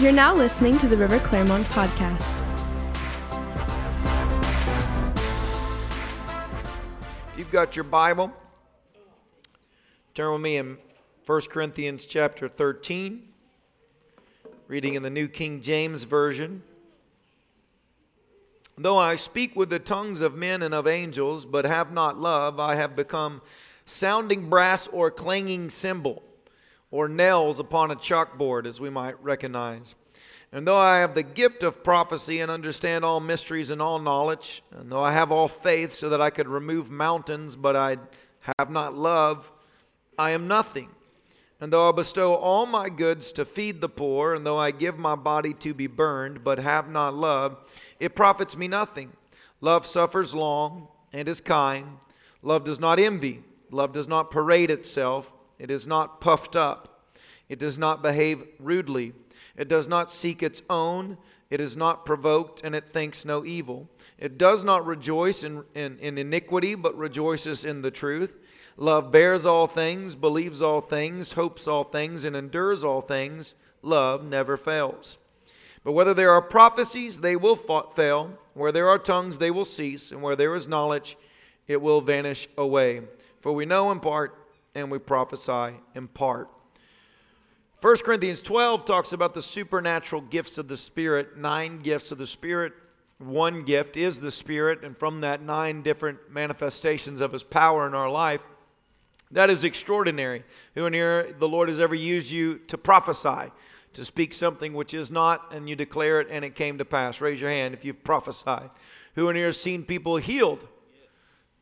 You're now listening to the River Clermont podcast. If you've got your Bible, turn with me in 1 Corinthians chapter 13, reading in the New King James Version. Though I speak with the tongues of men and of angels, but have not love, I have become sounding brass or clanging cymbal or nails upon a chalkboard, as we might recognize. And though I have the gift of prophecy and understand all mysteries and all knowledge, and though I have all faith so that I could remove mountains, but I have not love, I am nothing. And though I bestow all my goods to feed the poor, and though I give my body to be burned, but have not love, it profits me nothing. Love suffers long and is kind. Love does not envy. Love does not parade itself. It is not puffed up. It does not behave rudely. It does not seek its own. It is not provoked, and it thinks no evil. It does not rejoice in, in, in, iniquity, but rejoices in the truth. Love bears all things, believes all things, hopes all things, and endures all things. Love never fails. But whether there are prophecies, they will fail. Where there are tongues, they will cease. And where there is knowledge, it will vanish away. For we know in part, and we prophesy in part. 1 Corinthians 12 talks about the supernatural gifts of the Spirit, nine gifts of the Spirit. One gift is the Spirit, and from that, nine different manifestations of His power in our life. That is extraordinary. Who in here the Lord has ever used you to prophesy, to speak something which is not, and you declare it and it came to pass? Raise your hand if you've prophesied. Who in here has seen people healed?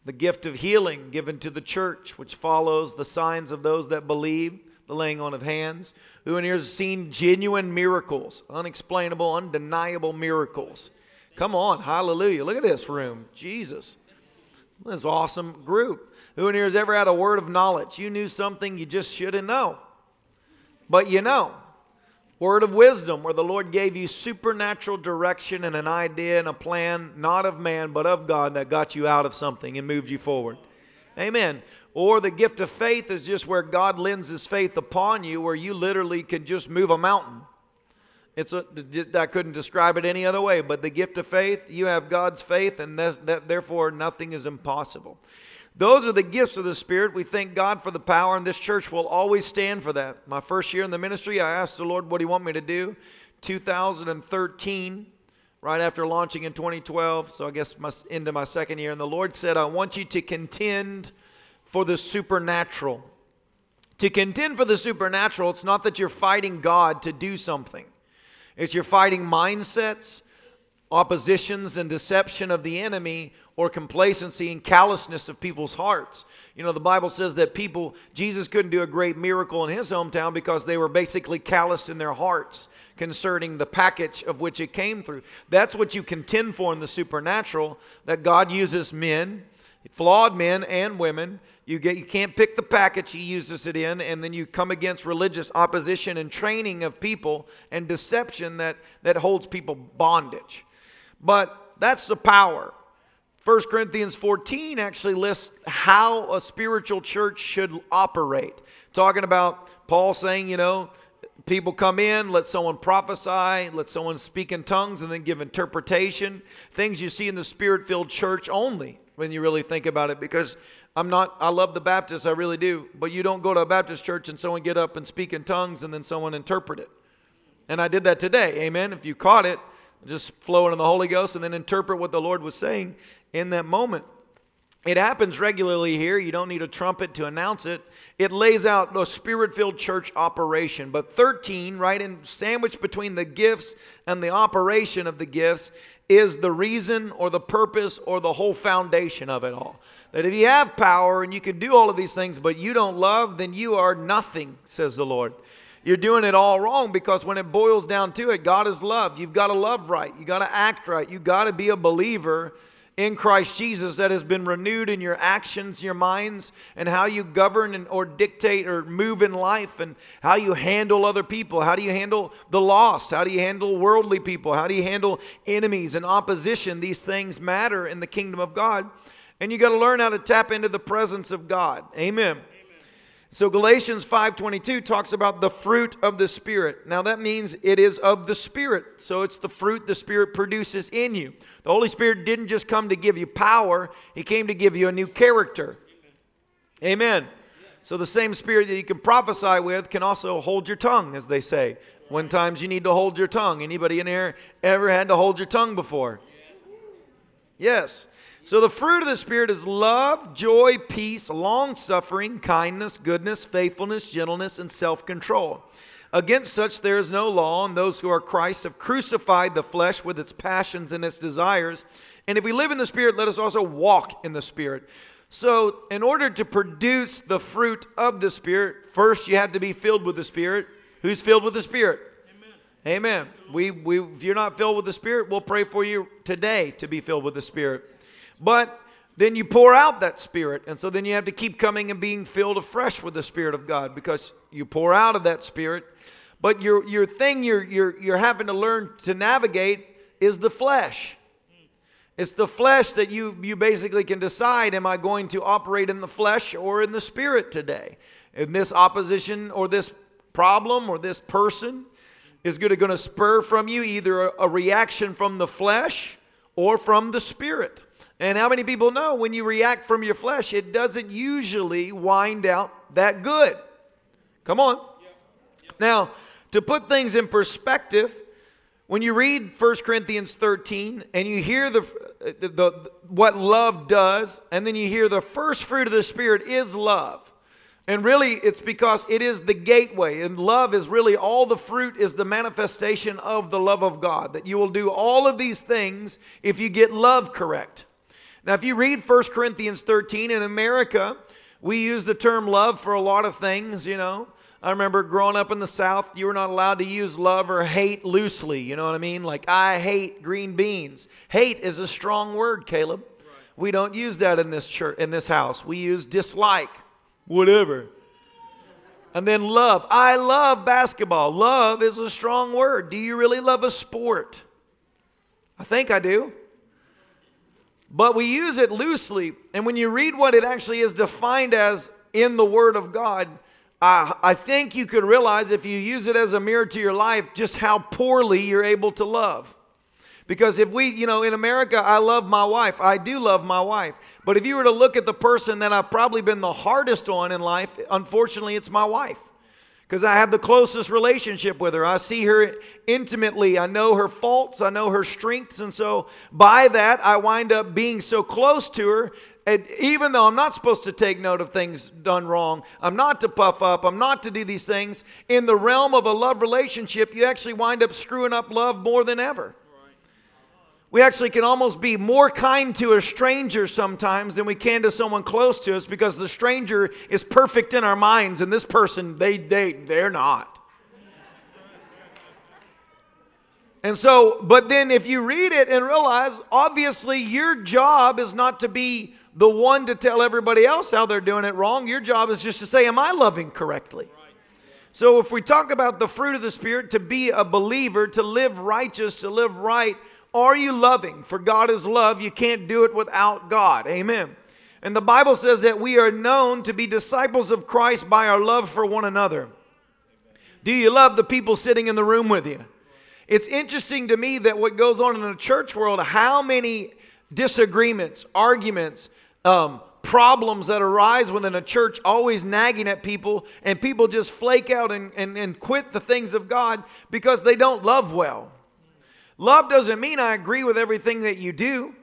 The gift of healing given to the church, which follows the signs of those that believe, the laying on of hands. Who in here has seen genuine miracles, unexplainable, undeniable miracles? Come on, hallelujah. Look at this room. Jesus. This awesome group. Who in here has ever had a word of knowledge? You knew something you just shouldn't know, but you know. Word of wisdom, where the Lord gave you supernatural direction and an idea and a plan, not of man, but of God, that got you out of something and moved you forward. Amen. Or the gift of faith is just where God lends his faith upon you, where you literally can just move a mountain. It's a, I couldn't describe it any other way, but the gift of faith, you have God's faith, and that, therefore nothing is impossible. Those are the gifts of the Spirit. We thank God for the power, and this church will always stand for that. My first year in the ministry, I asked the Lord, What do you want me to do? 2013, right after launching in 2012, so I guess my, into my second year, and the Lord said, I want you to contend for the supernatural. To contend for the supernatural, it's not that you're fighting God to do something, it's you're fighting mindsets, oppositions, and deception of the enemy or complacency and callousness of people's hearts. You know, the Bible says that people, Jesus couldn't do a great miracle in his hometown because they were basically calloused in their hearts concerning the package of which it came through. That's what you contend for in the supernatural, that God uses men, flawed men and women. You, get, you can't pick the package he uses it in, and then you come against religious opposition and training of people and deception that, that holds people bondage. But that's the power. 1 Corinthians 14 actually lists how a spiritual church should operate. Talking about Paul saying, you know, people come in, let someone prophesy, let someone speak in tongues, and then give interpretation. Things you see in the spirit filled church only when you really think about it. Because I'm not, I love the Baptists, I really do. But you don't go to a Baptist church and someone get up and speak in tongues and then someone interpret it. And I did that today. Amen. If you caught it, just flow into the Holy Ghost and then interpret what the Lord was saying in that moment. It happens regularly here. You don't need a trumpet to announce it. It lays out a spirit filled church operation. But 13, right in sandwiched between the gifts and the operation of the gifts, is the reason or the purpose or the whole foundation of it all. That if you have power and you can do all of these things, but you don't love, then you are nothing, says the Lord. You're doing it all wrong because when it boils down to it, God is love. You've got to love right. You've got to act right. You've got to be a believer in Christ Jesus that has been renewed in your actions, your minds, and how you govern and, or dictate or move in life, and how you handle other people. How do you handle the lost? How do you handle worldly people? How do you handle enemies and opposition? These things matter in the kingdom of God. And you got to learn how to tap into the presence of God. Amen. So Galatians 5:22 talks about the fruit of the spirit. Now that means it is of the spirit. So it's the fruit the spirit produces in you. The Holy Spirit didn't just come to give you power, he came to give you a new character. Amen. So the same spirit that you can prophesy with can also hold your tongue as they say. When times you need to hold your tongue. Anybody in here ever had to hold your tongue before? Yes. So the fruit of the Spirit is love, joy, peace, long suffering, kindness, goodness, faithfulness, gentleness, and self control. Against such there is no law, and those who are Christ have crucified the flesh with its passions and its desires. And if we live in the Spirit, let us also walk in the Spirit. So, in order to produce the fruit of the Spirit, first you have to be filled with the Spirit. Who's filled with the Spirit? Amen. Amen. We, we, if you're not filled with the Spirit, we'll pray for you today to be filled with the Spirit. But then you pour out that spirit. And so then you have to keep coming and being filled afresh with the Spirit of God because you pour out of that spirit. But your, your thing you're, you're, you're having to learn to navigate is the flesh. It's the flesh that you, you basically can decide am I going to operate in the flesh or in the spirit today? In this opposition or this problem or this person is going to spur from you either a reaction from the flesh or from the spirit. And how many people know when you react from your flesh, it doesn't usually wind out that good? Come on. Now, to put things in perspective, when you read 1 Corinthians 13 and you hear the, the, the, what love does, and then you hear the first fruit of the Spirit is love. And really, it's because it is the gateway. And love is really all the fruit is the manifestation of the love of God. That you will do all of these things if you get love correct. Now, if you read 1 Corinthians 13 in America, we use the term love for a lot of things, you know. I remember growing up in the South, you were not allowed to use love or hate loosely. You know what I mean? Like, I hate green beans. Hate is a strong word, Caleb. Right. We don't use that in this church, in this house. We use dislike, whatever. And then love. I love basketball. Love is a strong word. Do you really love a sport? I think I do but we use it loosely. And when you read what it actually is defined as in the Word of God, I, I think you could realize if you use it as a mirror to your life just how poorly you're able to love. Because if we, you know, in America, I love my wife. I do love my wife. But if you were to look at the person that I've probably been the hardest on in life, unfortunately, it's my wife because I have the closest relationship with her. I see her intimately. I know her faults, I know her strengths. And so by that, I wind up being so close to her. And even though I'm not supposed to take note of things done wrong, I'm not to puff up, I'm not to do these things, in the realm of a love relationship, you actually wind up screwing up love more than ever. We actually can almost be more kind to a stranger sometimes than we can to someone close to us because the stranger is perfect in our minds and this person they they they're not. And so, but then if you read it and realize obviously your job is not to be the one to tell everybody else how they're doing it wrong. Your job is just to say, Am I loving correctly? So, if we talk about the fruit of the Spirit, to be a believer, to live righteous, to live right, are you loving? For God is love. You can't do it without God. Amen. And the Bible says that we are known to be disciples of Christ by our love for one another. Do you love the people sitting in the room with you? It's interesting to me that what goes on in the church world, how many disagreements, arguments, um, problems that arise within a church always nagging at people, and people just flake out and, and, and quit the things of God because they don't love well. Love doesn't mean I agree with everything that you do.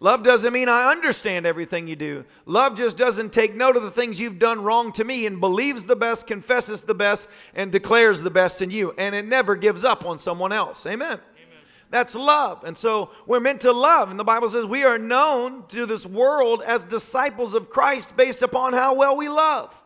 Love doesn't mean I understand everything you do. Love just doesn't take note of the things you've done wrong to me and believes the best, confesses the best, and declares the best in you. And it never gives up on someone else. Amen. Amen. That's love. And so we're meant to love. And the Bible says we are known to this world as disciples of Christ based upon how well we love.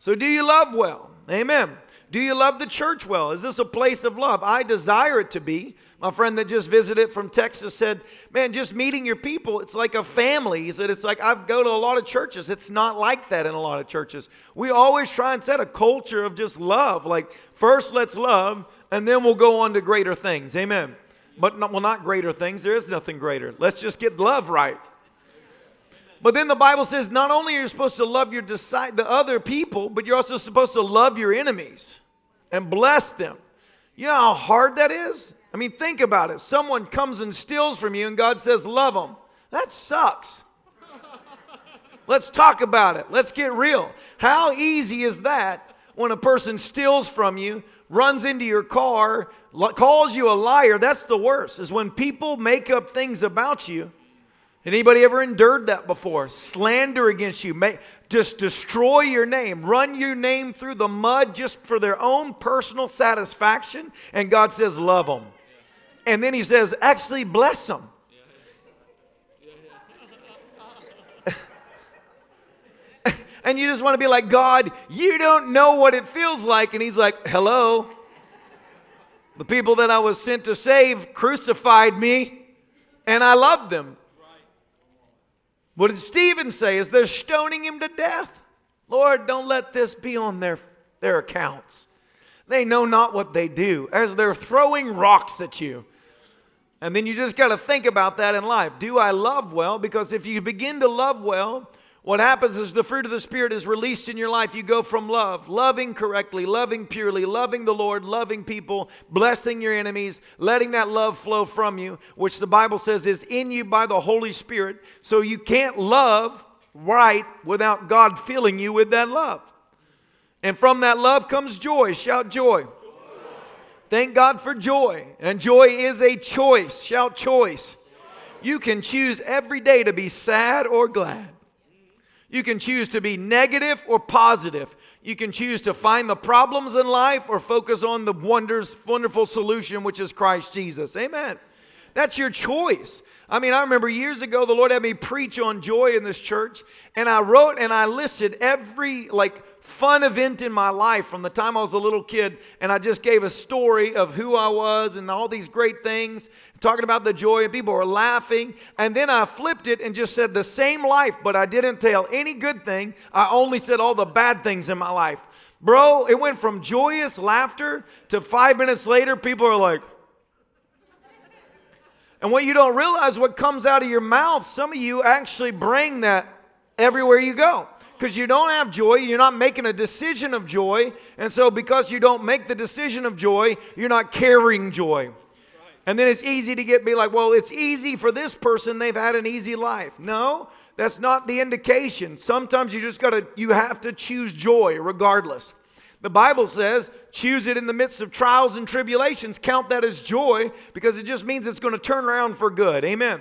So do you love well? Amen. Do you love the church well? Is this a place of love? I desire it to be. My friend that just visited from Texas said, Man, just meeting your people, it's like a family. He said, It's like I go to a lot of churches. It's not like that in a lot of churches. We always try and set a culture of just love. Like, first let's love, and then we'll go on to greater things. Amen. But, not, well, not greater things. There is nothing greater. Let's just get love right. But then the Bible says not only are you supposed to love your disi- the other people, but you're also supposed to love your enemies and bless them. You know how hard that is? I mean, think about it. Someone comes and steals from you, and God says, Love them. That sucks. Let's talk about it. Let's get real. How easy is that when a person steals from you, runs into your car, calls you a liar? That's the worst, is when people make up things about you. Anybody ever endured that before? Slander against you, just destroy your name, run your name through the mud just for their own personal satisfaction. And God says, Love them. And then He says, Actually, bless them. and you just want to be like, God, you don't know what it feels like. And he's like, hello. The people that I was sent to save crucified me, and I loved them. What did Stephen say? Is they're stoning him to death. Lord, don't let this be on their, their accounts. They know not what they do as they're throwing rocks at you. And then you just got to think about that in life. Do I love well? Because if you begin to love well, what happens is the fruit of the Spirit is released in your life. You go from love, loving correctly, loving purely, loving the Lord, loving people, blessing your enemies, letting that love flow from you, which the Bible says is in you by the Holy Spirit. So you can't love right without God filling you with that love. And from that love comes joy. Shout joy. Thank God for joy. And joy is a choice. Shout choice. You can choose every day to be sad or glad. You can choose to be negative or positive. You can choose to find the problems in life or focus on the wonders, wonderful solution, which is Christ Jesus. Amen. That's your choice. I mean, I remember years ago, the Lord had me preach on joy in this church, and I wrote and I listed every like fun event in my life from the time I was a little kid, and I just gave a story of who I was and all these great things, talking about the joy, and people were laughing. And then I flipped it and just said the same life, but I didn't tell any good thing. I only said all the bad things in my life. Bro, it went from joyous laughter to five minutes later, people are like, and what you don't realize, what comes out of your mouth, some of you actually bring that everywhere you go because you don't have joy, you're not making a decision of joy. And so, because you don't make the decision of joy, you're not carrying joy. And then it's easy to get be like, well, it's easy for this person, they've had an easy life. No, that's not the indication. Sometimes you just got to, you have to choose joy regardless. The Bible says, choose it in the midst of trials and tribulations. Count that as joy because it just means it's going to turn around for good. Amen.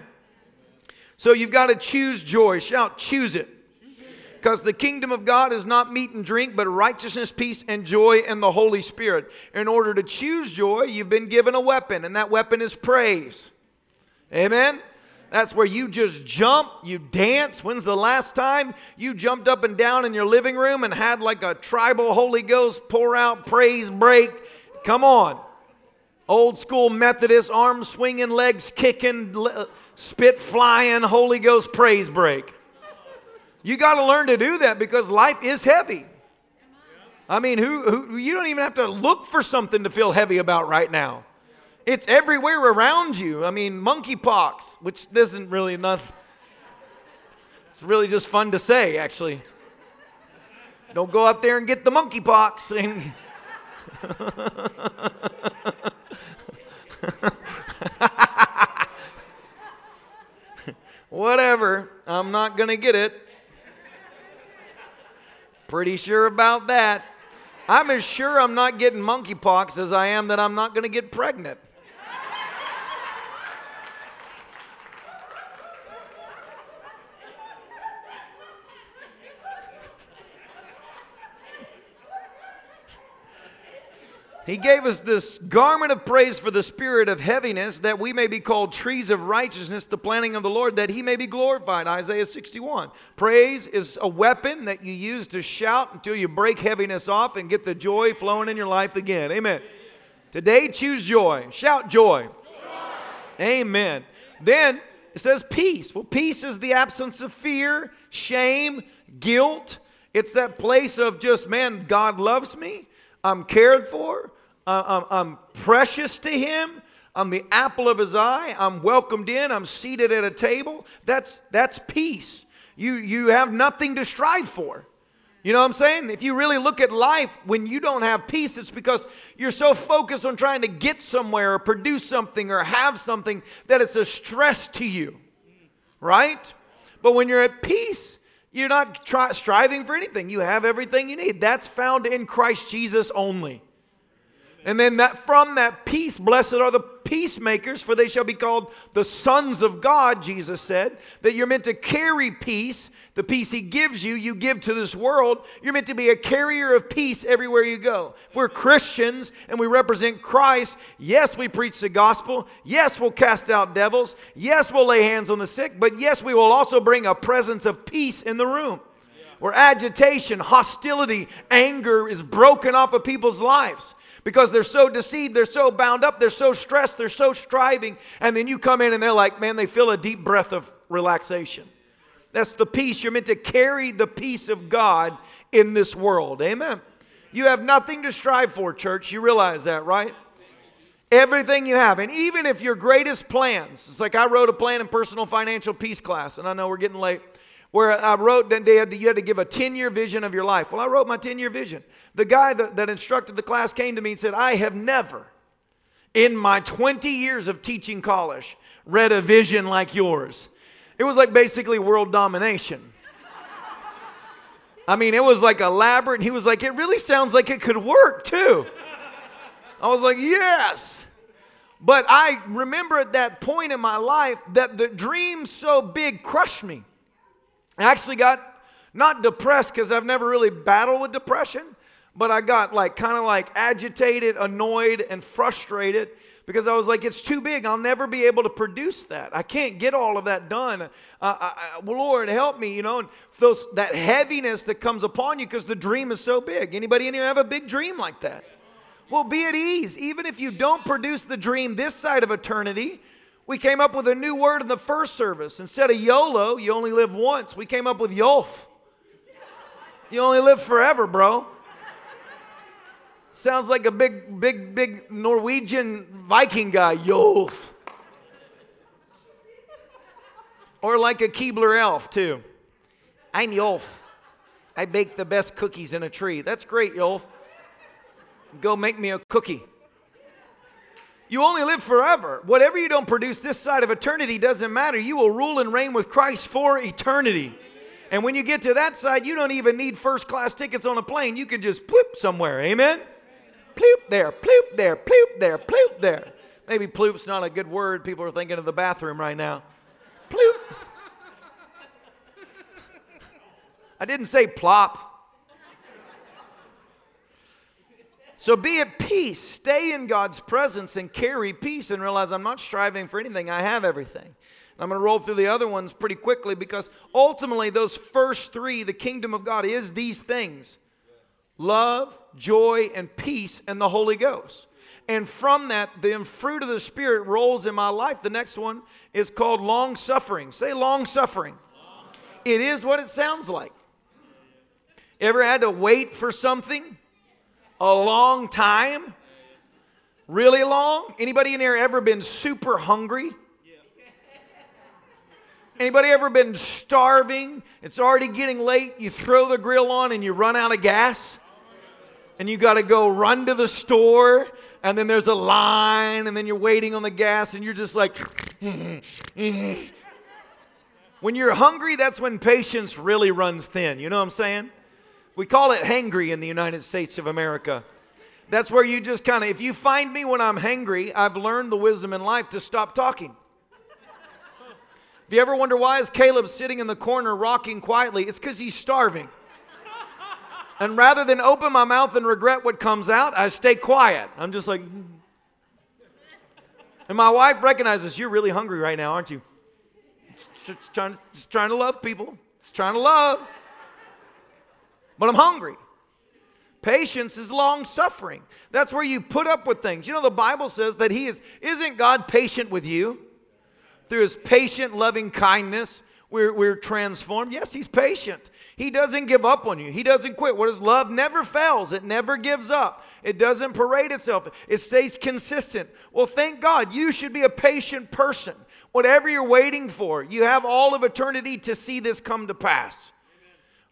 So you've got to choose joy. Shout, choose it. Because the kingdom of God is not meat and drink, but righteousness, peace, and joy in the Holy Spirit. In order to choose joy, you've been given a weapon, and that weapon is praise. Amen? That's where you just jump, you dance. When's the last time you jumped up and down in your living room and had like a tribal Holy Ghost pour out praise break? Come on. Old school Methodist, arms swinging, legs kicking, spit flying, Holy Ghost praise break. You got to learn to do that because life is heavy. I mean, who, who, you don't even have to look for something to feel heavy about right now. It's everywhere around you. I mean, monkeypox, which isn't really enough. It's really just fun to say, actually. Don't go up there and get the monkeypox. And Whatever, I'm not going to get it. Pretty sure about that. I'm as sure I'm not getting monkeypox as I am that I'm not going to get pregnant. He gave us this garment of praise for the spirit of heaviness, that we may be called trees of righteousness, the planting of the Lord, that he may be glorified. Isaiah 61. Praise is a weapon that you use to shout until you break heaviness off and get the joy flowing in your life again. Amen. Today, choose joy. Shout joy. joy. Amen. Then it says peace. Well, peace is the absence of fear, shame, guilt. It's that place of just, man, God loves me. I'm cared for. Uh, I'm, I'm precious to him. I'm the apple of his eye. I'm welcomed in. I'm seated at a table. That's, that's peace. you, you have nothing to strive for. You know what I'm saying? If you really look at life, when you don't have peace, it's because you're so focused on trying to get somewhere or produce something or have something that it's a stress to you, right? But when you're at peace, you're not striving for anything. You have everything you need. That's found in Christ Jesus only. And then that from that peace, blessed are the peacemakers, for they shall be called the sons of God, Jesus said. That you're meant to carry peace. The peace he gives you, you give to this world. You're meant to be a carrier of peace everywhere you go. If we're Christians and we represent Christ, yes, we preach the gospel. Yes, we'll cast out devils. Yes, we'll lay hands on the sick. But yes, we will also bring a presence of peace in the room where agitation, hostility, anger is broken off of people's lives because they're so deceived, they're so bound up, they're so stressed, they're so striving. And then you come in and they're like, man, they feel a deep breath of relaxation. That's the peace. You're meant to carry the peace of God in this world. Amen. You have nothing to strive for, church. You realize that, right? Everything you have. And even if your greatest plans, it's like I wrote a plan in personal financial peace class, and I know we're getting late where I wrote that they had to, you had to give a 10 year vision of your life. Well, I wrote my 10 year vision. The guy that, that instructed the class came to me and said, I have never, in my 20 years of teaching college, read a vision like yours. It was like basically world domination. I mean, it was like elaborate. He was like, it really sounds like it could work too. I was like, yes. But I remember at that point in my life that the dream so big crushed me. I actually got not depressed because I've never really battled with depression, but I got like kind of like agitated, annoyed, and frustrated because I was like, it's too big. I'll never be able to produce that. I can't get all of that done. Uh, I, I, well, Lord, help me, you know. And those, that heaviness that comes upon you because the dream is so big. Anybody in here have a big dream like that? Well, be at ease. Even if you don't produce the dream this side of eternity, we came up with a new word in the first service. Instead of YOLO, you only live once, we came up with YOLF. You only live forever, bro. Sounds like a big, big, big Norwegian Viking guy, Yolf. Or like a Keebler elf, too. I'm Yolf. I bake the best cookies in a tree. That's great, Yolf. Go make me a cookie. You only live forever. Whatever you don't produce this side of eternity doesn't matter. You will rule and reign with Christ for eternity. And when you get to that side, you don't even need first class tickets on a plane. You can just ploop somewhere. Amen? Ploop there, ploop there, ploop there, ploop there. Maybe ploop's not a good word. People are thinking of the bathroom right now. Ploop. I didn't say plop. So be at peace, stay in God's presence, and carry peace and realize I'm not striving for anything, I have everything. I'm going to roll through the other ones pretty quickly because ultimately, those first three, the kingdom of God is these things love, joy, and peace, and the Holy Ghost. And from that, the fruit of the Spirit rolls in my life. The next one is called long suffering. Say long suffering. It is what it sounds like. Ever had to wait for something? A long time? Really long? Anybody in here ever been super hungry? Anybody ever been starving? It's already getting late. You throw the grill on and you run out of gas. And you got to go run to the store. And then there's a line. And then you're waiting on the gas. And you're just like. when you're hungry, that's when patience really runs thin. You know what I'm saying? We call it hangry in the United States of America. That's where you just kind of, if you find me when I'm hangry, I've learned the wisdom in life to stop talking. If you ever wonder why is Caleb sitting in the corner rocking quietly, it's because he's starving. And rather than open my mouth and regret what comes out, I stay quiet. I'm just like, hmm. and my wife recognizes you're really hungry right now, aren't you? Just trying, just trying to love people. Just trying to love but I'm hungry. Patience is long suffering. That's where you put up with things. You know, the Bible says that He is, isn't God patient with you? Through His patient, loving kindness, we're, we're transformed. Yes, He's patient. He doesn't give up on you. He doesn't quit. What is love? Never fails. It never gives up. It doesn't parade itself. It stays consistent. Well, thank God. You should be a patient person. Whatever you're waiting for, you have all of eternity to see this come to pass.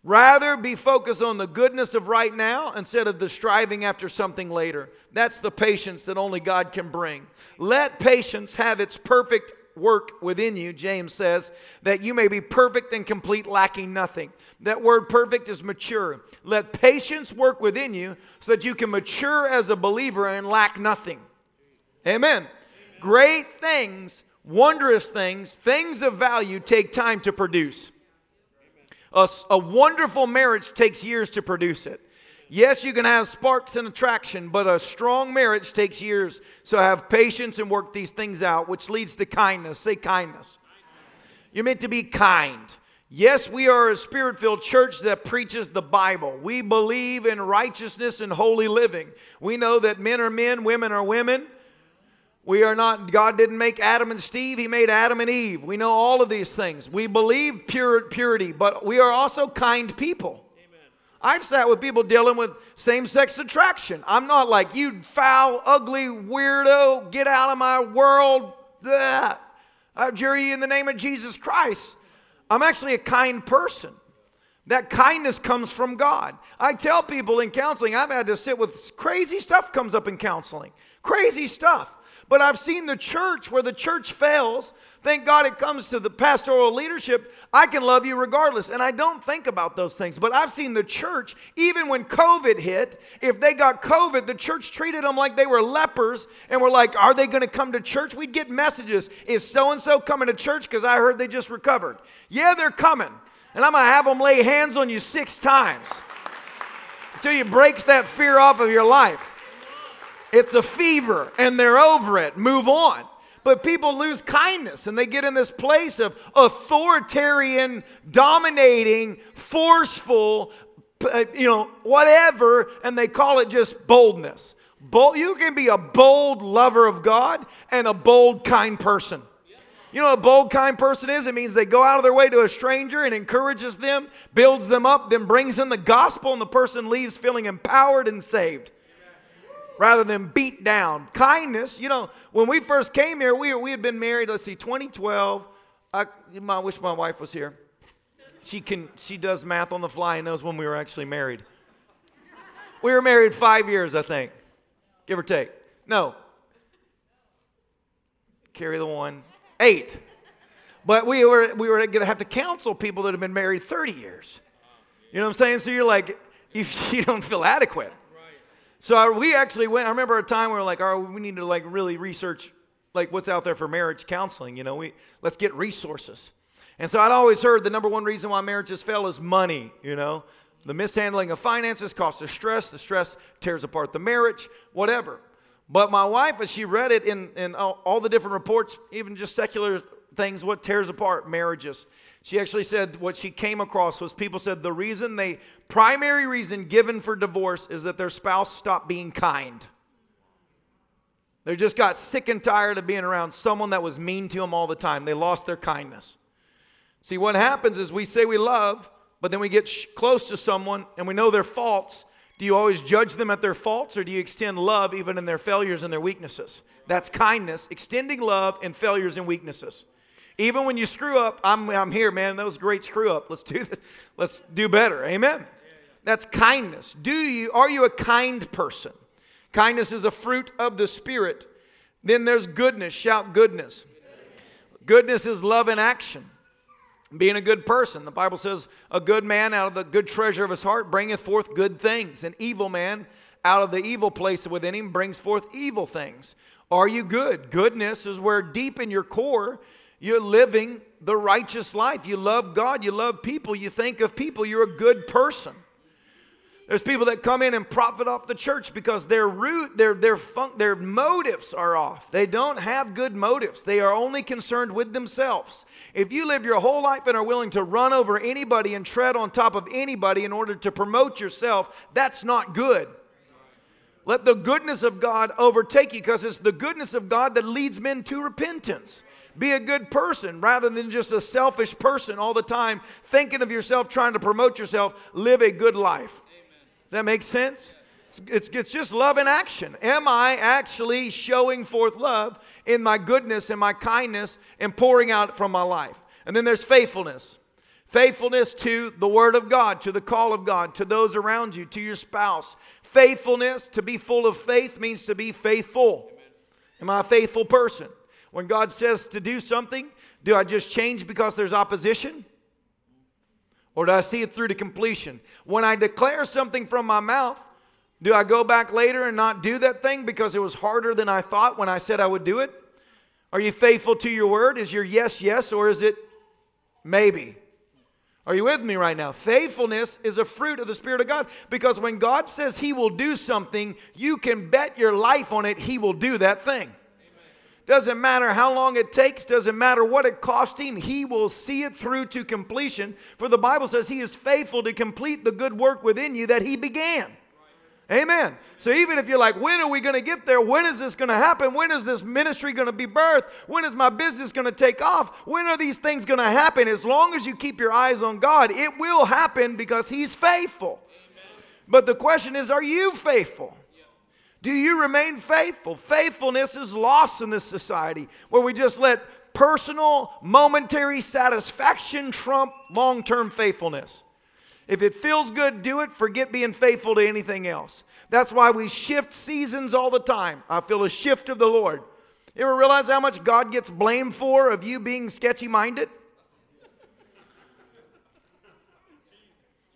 Rather be focused on the goodness of right now instead of the striving after something later. That's the patience that only God can bring. Let patience have its perfect work within you, James says, that you may be perfect and complete, lacking nothing. That word perfect is mature. Let patience work within you so that you can mature as a believer and lack nothing. Amen. Amen. Great things, wondrous things, things of value take time to produce. A, a wonderful marriage takes years to produce it. Yes, you can have sparks and attraction, but a strong marriage takes years. So have patience and work these things out, which leads to kindness. Say kindness. You're meant to be kind. Yes, we are a spirit filled church that preaches the Bible. We believe in righteousness and holy living. We know that men are men, women are women. We are not, God didn't make Adam and Steve, He made Adam and Eve. We know all of these things. We believe pure, purity, but we are also kind people. Amen. I've sat with people dealing with same sex attraction. I'm not like, you foul, ugly weirdo, get out of my world. I adjure you in the name of Jesus Christ. I'm actually a kind person. That kindness comes from God. I tell people in counseling, I've had to sit with crazy stuff comes up in counseling. Crazy stuff. But I've seen the church where the church fails. Thank God it comes to the pastoral leadership. I can love you regardless. And I don't think about those things. But I've seen the church, even when COVID hit, if they got COVID, the church treated them like they were lepers and were like, Are they going to come to church? We'd get messages Is so and so coming to church? Because I heard they just recovered. Yeah, they're coming. And I'm going to have them lay hands on you six times until you breaks that fear off of your life. It's a fever and they're over it. Move on. But people lose kindness and they get in this place of authoritarian, dominating, forceful, uh, you know, whatever, and they call it just boldness. Bold, you can be a bold lover of God and a bold, kind person. You know what a bold, kind person is? It means they go out of their way to a stranger and encourages them, builds them up, then brings in the gospel, and the person leaves feeling empowered and saved rather than beat down. Kindness, you know, when we first came here, we, we had been married, let's see, 2012. I, I wish my wife was here. She, can, she does math on the fly and knows when we were actually married. We were married five years, I think, give or take. No. Carry the one. Eight. But we were, we were going to have to counsel people that have been married 30 years. You know what I'm saying? So you're like, if you don't feel adequate. So we actually went. I remember a time we are like, "All right, we need to like really research like what's out there for marriage counseling. You know, we let's get resources." And so I'd always heard the number one reason why marriages fail is money. You know, the mishandling of finances causes stress. The stress tears apart the marriage. Whatever. But my wife, as she read it in, in all, all the different reports, even just secular things, what tears apart marriages. She actually said what she came across was people said the reason they, primary reason given for divorce is that their spouse stopped being kind. They just got sick and tired of being around someone that was mean to them all the time. They lost their kindness. See, what happens is we say we love, but then we get sh- close to someone and we know their faults. Do you always judge them at their faults or do you extend love even in their failures and their weaknesses? That's kindness, extending love in failures and weaknesses. Even when you screw up, I'm, I'm here, man. That was a great screw up. Let's do this. Let's do better. Amen. That's kindness. Do you are you a kind person? Kindness is a fruit of the spirit. Then there's goodness. Shout goodness. Goodness is love in action. Being a good person. The Bible says, a good man out of the good treasure of his heart bringeth forth good things. An evil man out of the evil place within him brings forth evil things. Are you good? Goodness is where deep in your core you're living the righteous life. You love God, you love people, you think of people, you're a good person. There's people that come in and profit off the church because their root, their their fun, their motives are off. They don't have good motives. They are only concerned with themselves. If you live your whole life and are willing to run over anybody and tread on top of anybody in order to promote yourself, that's not good. Let the goodness of God overtake you because it's the goodness of God that leads men to repentance. Be a good person rather than just a selfish person all the time, thinking of yourself, trying to promote yourself. Live a good life. Does that make sense? It's, it's just love in action. Am I actually showing forth love in my goodness and my kindness and pouring out from my life? And then there's faithfulness. Faithfulness to the Word of God, to the call of God, to those around you, to your spouse. Faithfulness, to be full of faith, means to be faithful. Am I a faithful person? When God says to do something, do I just change because there's opposition? Or do I see it through to completion? When I declare something from my mouth, do I go back later and not do that thing because it was harder than I thought when I said I would do it? Are you faithful to your word? Is your yes, yes, or is it maybe? Are you with me right now? Faithfulness is a fruit of the Spirit of God because when God says He will do something, you can bet your life on it, He will do that thing. Doesn't matter how long it takes, doesn't matter what it cost him, he will see it through to completion. For the Bible says he is faithful to complete the good work within you that he began. Amen. So even if you're like, when are we going to get there? When is this going to happen? When is this ministry going to be birthed? When is my business going to take off? When are these things going to happen? As long as you keep your eyes on God, it will happen because He's faithful. Amen. But the question is, are you faithful? Do you remain faithful? Faithfulness is lost in this society where we just let personal, momentary satisfaction trump long term faithfulness. If it feels good, do it. Forget being faithful to anything else. That's why we shift seasons all the time. I feel a shift of the Lord. You ever realize how much God gets blamed for of you being sketchy minded?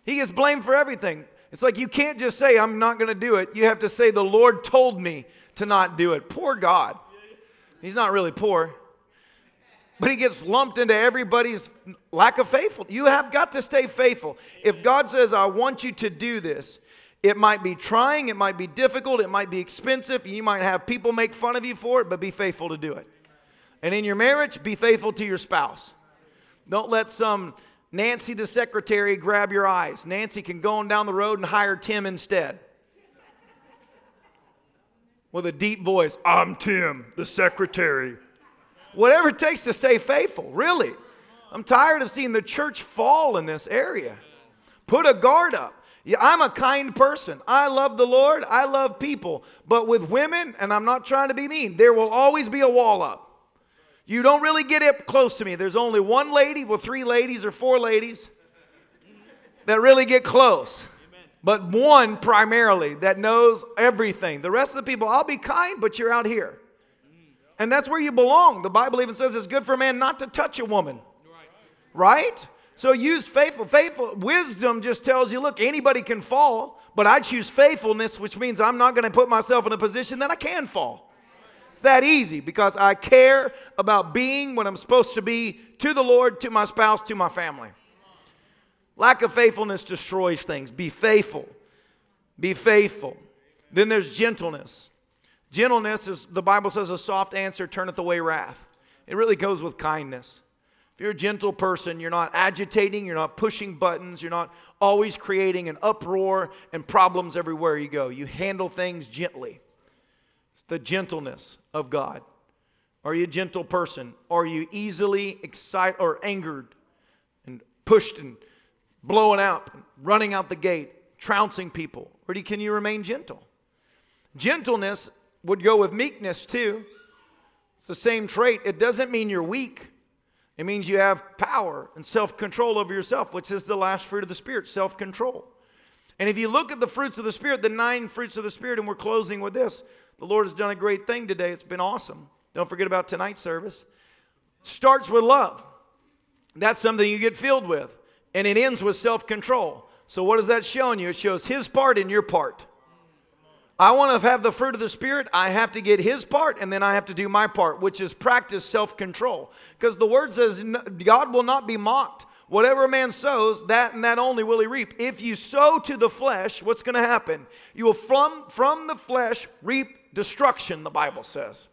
He gets blamed for everything. It's like you can't just say, I'm not going to do it. You have to say, The Lord told me to not do it. Poor God. He's not really poor but he gets lumped into everybody's lack of faithfulness. You have got to stay faithful. If God says, I want you to do this, it might be trying, it might be difficult, it might be expensive, you might have people make fun of you for it, but be faithful to do it. And in your marriage, be faithful to your spouse. Don't let some Nancy the secretary grab your eyes. Nancy can go on down the road and hire Tim instead. With a deep voice, I'm Tim, the secretary. Whatever it takes to stay faithful, really. I'm tired of seeing the church fall in this area. Put a guard up. Yeah, I'm a kind person. I love the Lord. I love people. But with women, and I'm not trying to be mean, there will always be a wall up. You don't really get up close to me. There's only one lady, well, three ladies or four ladies that really get close. But one primarily that knows everything. The rest of the people, I'll be kind, but you're out here. And that's where you belong. The Bible even says it's good for a man not to touch a woman. Right? So use faithful. Faithful wisdom just tells you, look, anybody can fall, but I choose faithfulness, which means I'm not going to put myself in a position that I can fall. It's that easy because I care about being what I'm supposed to be to the Lord, to my spouse, to my family. Lack of faithfulness destroys things. Be faithful. Be faithful. Then there's gentleness. Gentleness is, the Bible says, a soft answer turneth away wrath. It really goes with kindness. If you're a gentle person, you're not agitating, you're not pushing buttons, you're not always creating an uproar and problems everywhere you go. You handle things gently. The gentleness of God. Are you a gentle person? Are you easily excited or angered and pushed and blowing out, running out the gate, trouncing people? Or can you remain gentle? Gentleness would go with meekness too. It's the same trait. It doesn't mean you're weak. It means you have power and self control over yourself, which is the last fruit of the Spirit self control. And if you look at the fruits of the Spirit, the nine fruits of the Spirit, and we're closing with this, the Lord has done a great thing today. It's been awesome. Don't forget about tonight's service. Starts with love. That's something you get filled with. And it ends with self control. So, what is that showing you? It shows His part and your part. I want to have the fruit of the Spirit. I have to get His part, and then I have to do my part, which is practice self control. Because the word says God will not be mocked. Whatever a man sows, that and that only will he reap. If you sow to the flesh, what's going to happen? You will from, from the flesh reap destruction, the Bible says.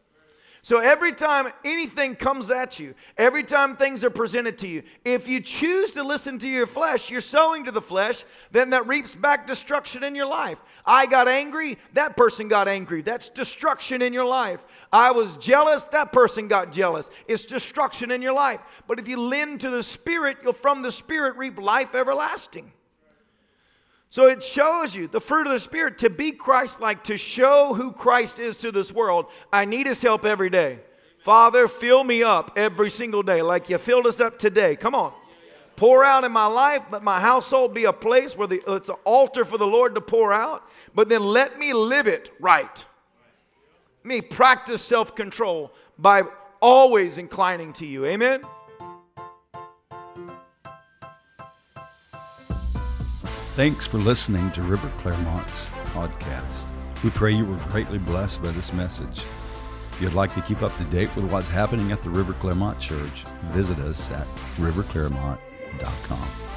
So every time anything comes at you, every time things are presented to you, if you choose to listen to your flesh, you're sowing to the flesh, then that reaps back destruction in your life. I got angry, that person got angry. That's destruction in your life. I was jealous, that person got jealous. It's destruction in your life. But if you lend to the Spirit, you'll from the Spirit reap life everlasting. So it shows you the fruit of the Spirit to be Christ like, to show who Christ is to this world. I need His help every day. Father, fill me up every single day like you filled us up today. Come on. Pour out in my life, but my household be a place where the, it's an altar for the Lord to pour out. But then let me live it right. Me practice self control by always inclining to you. Amen. Thanks for listening to River Clermont's podcast. We pray you were greatly blessed by this message. If you'd like to keep up to date with what's happening at the River Clermont Church, visit us at riverclermont.com.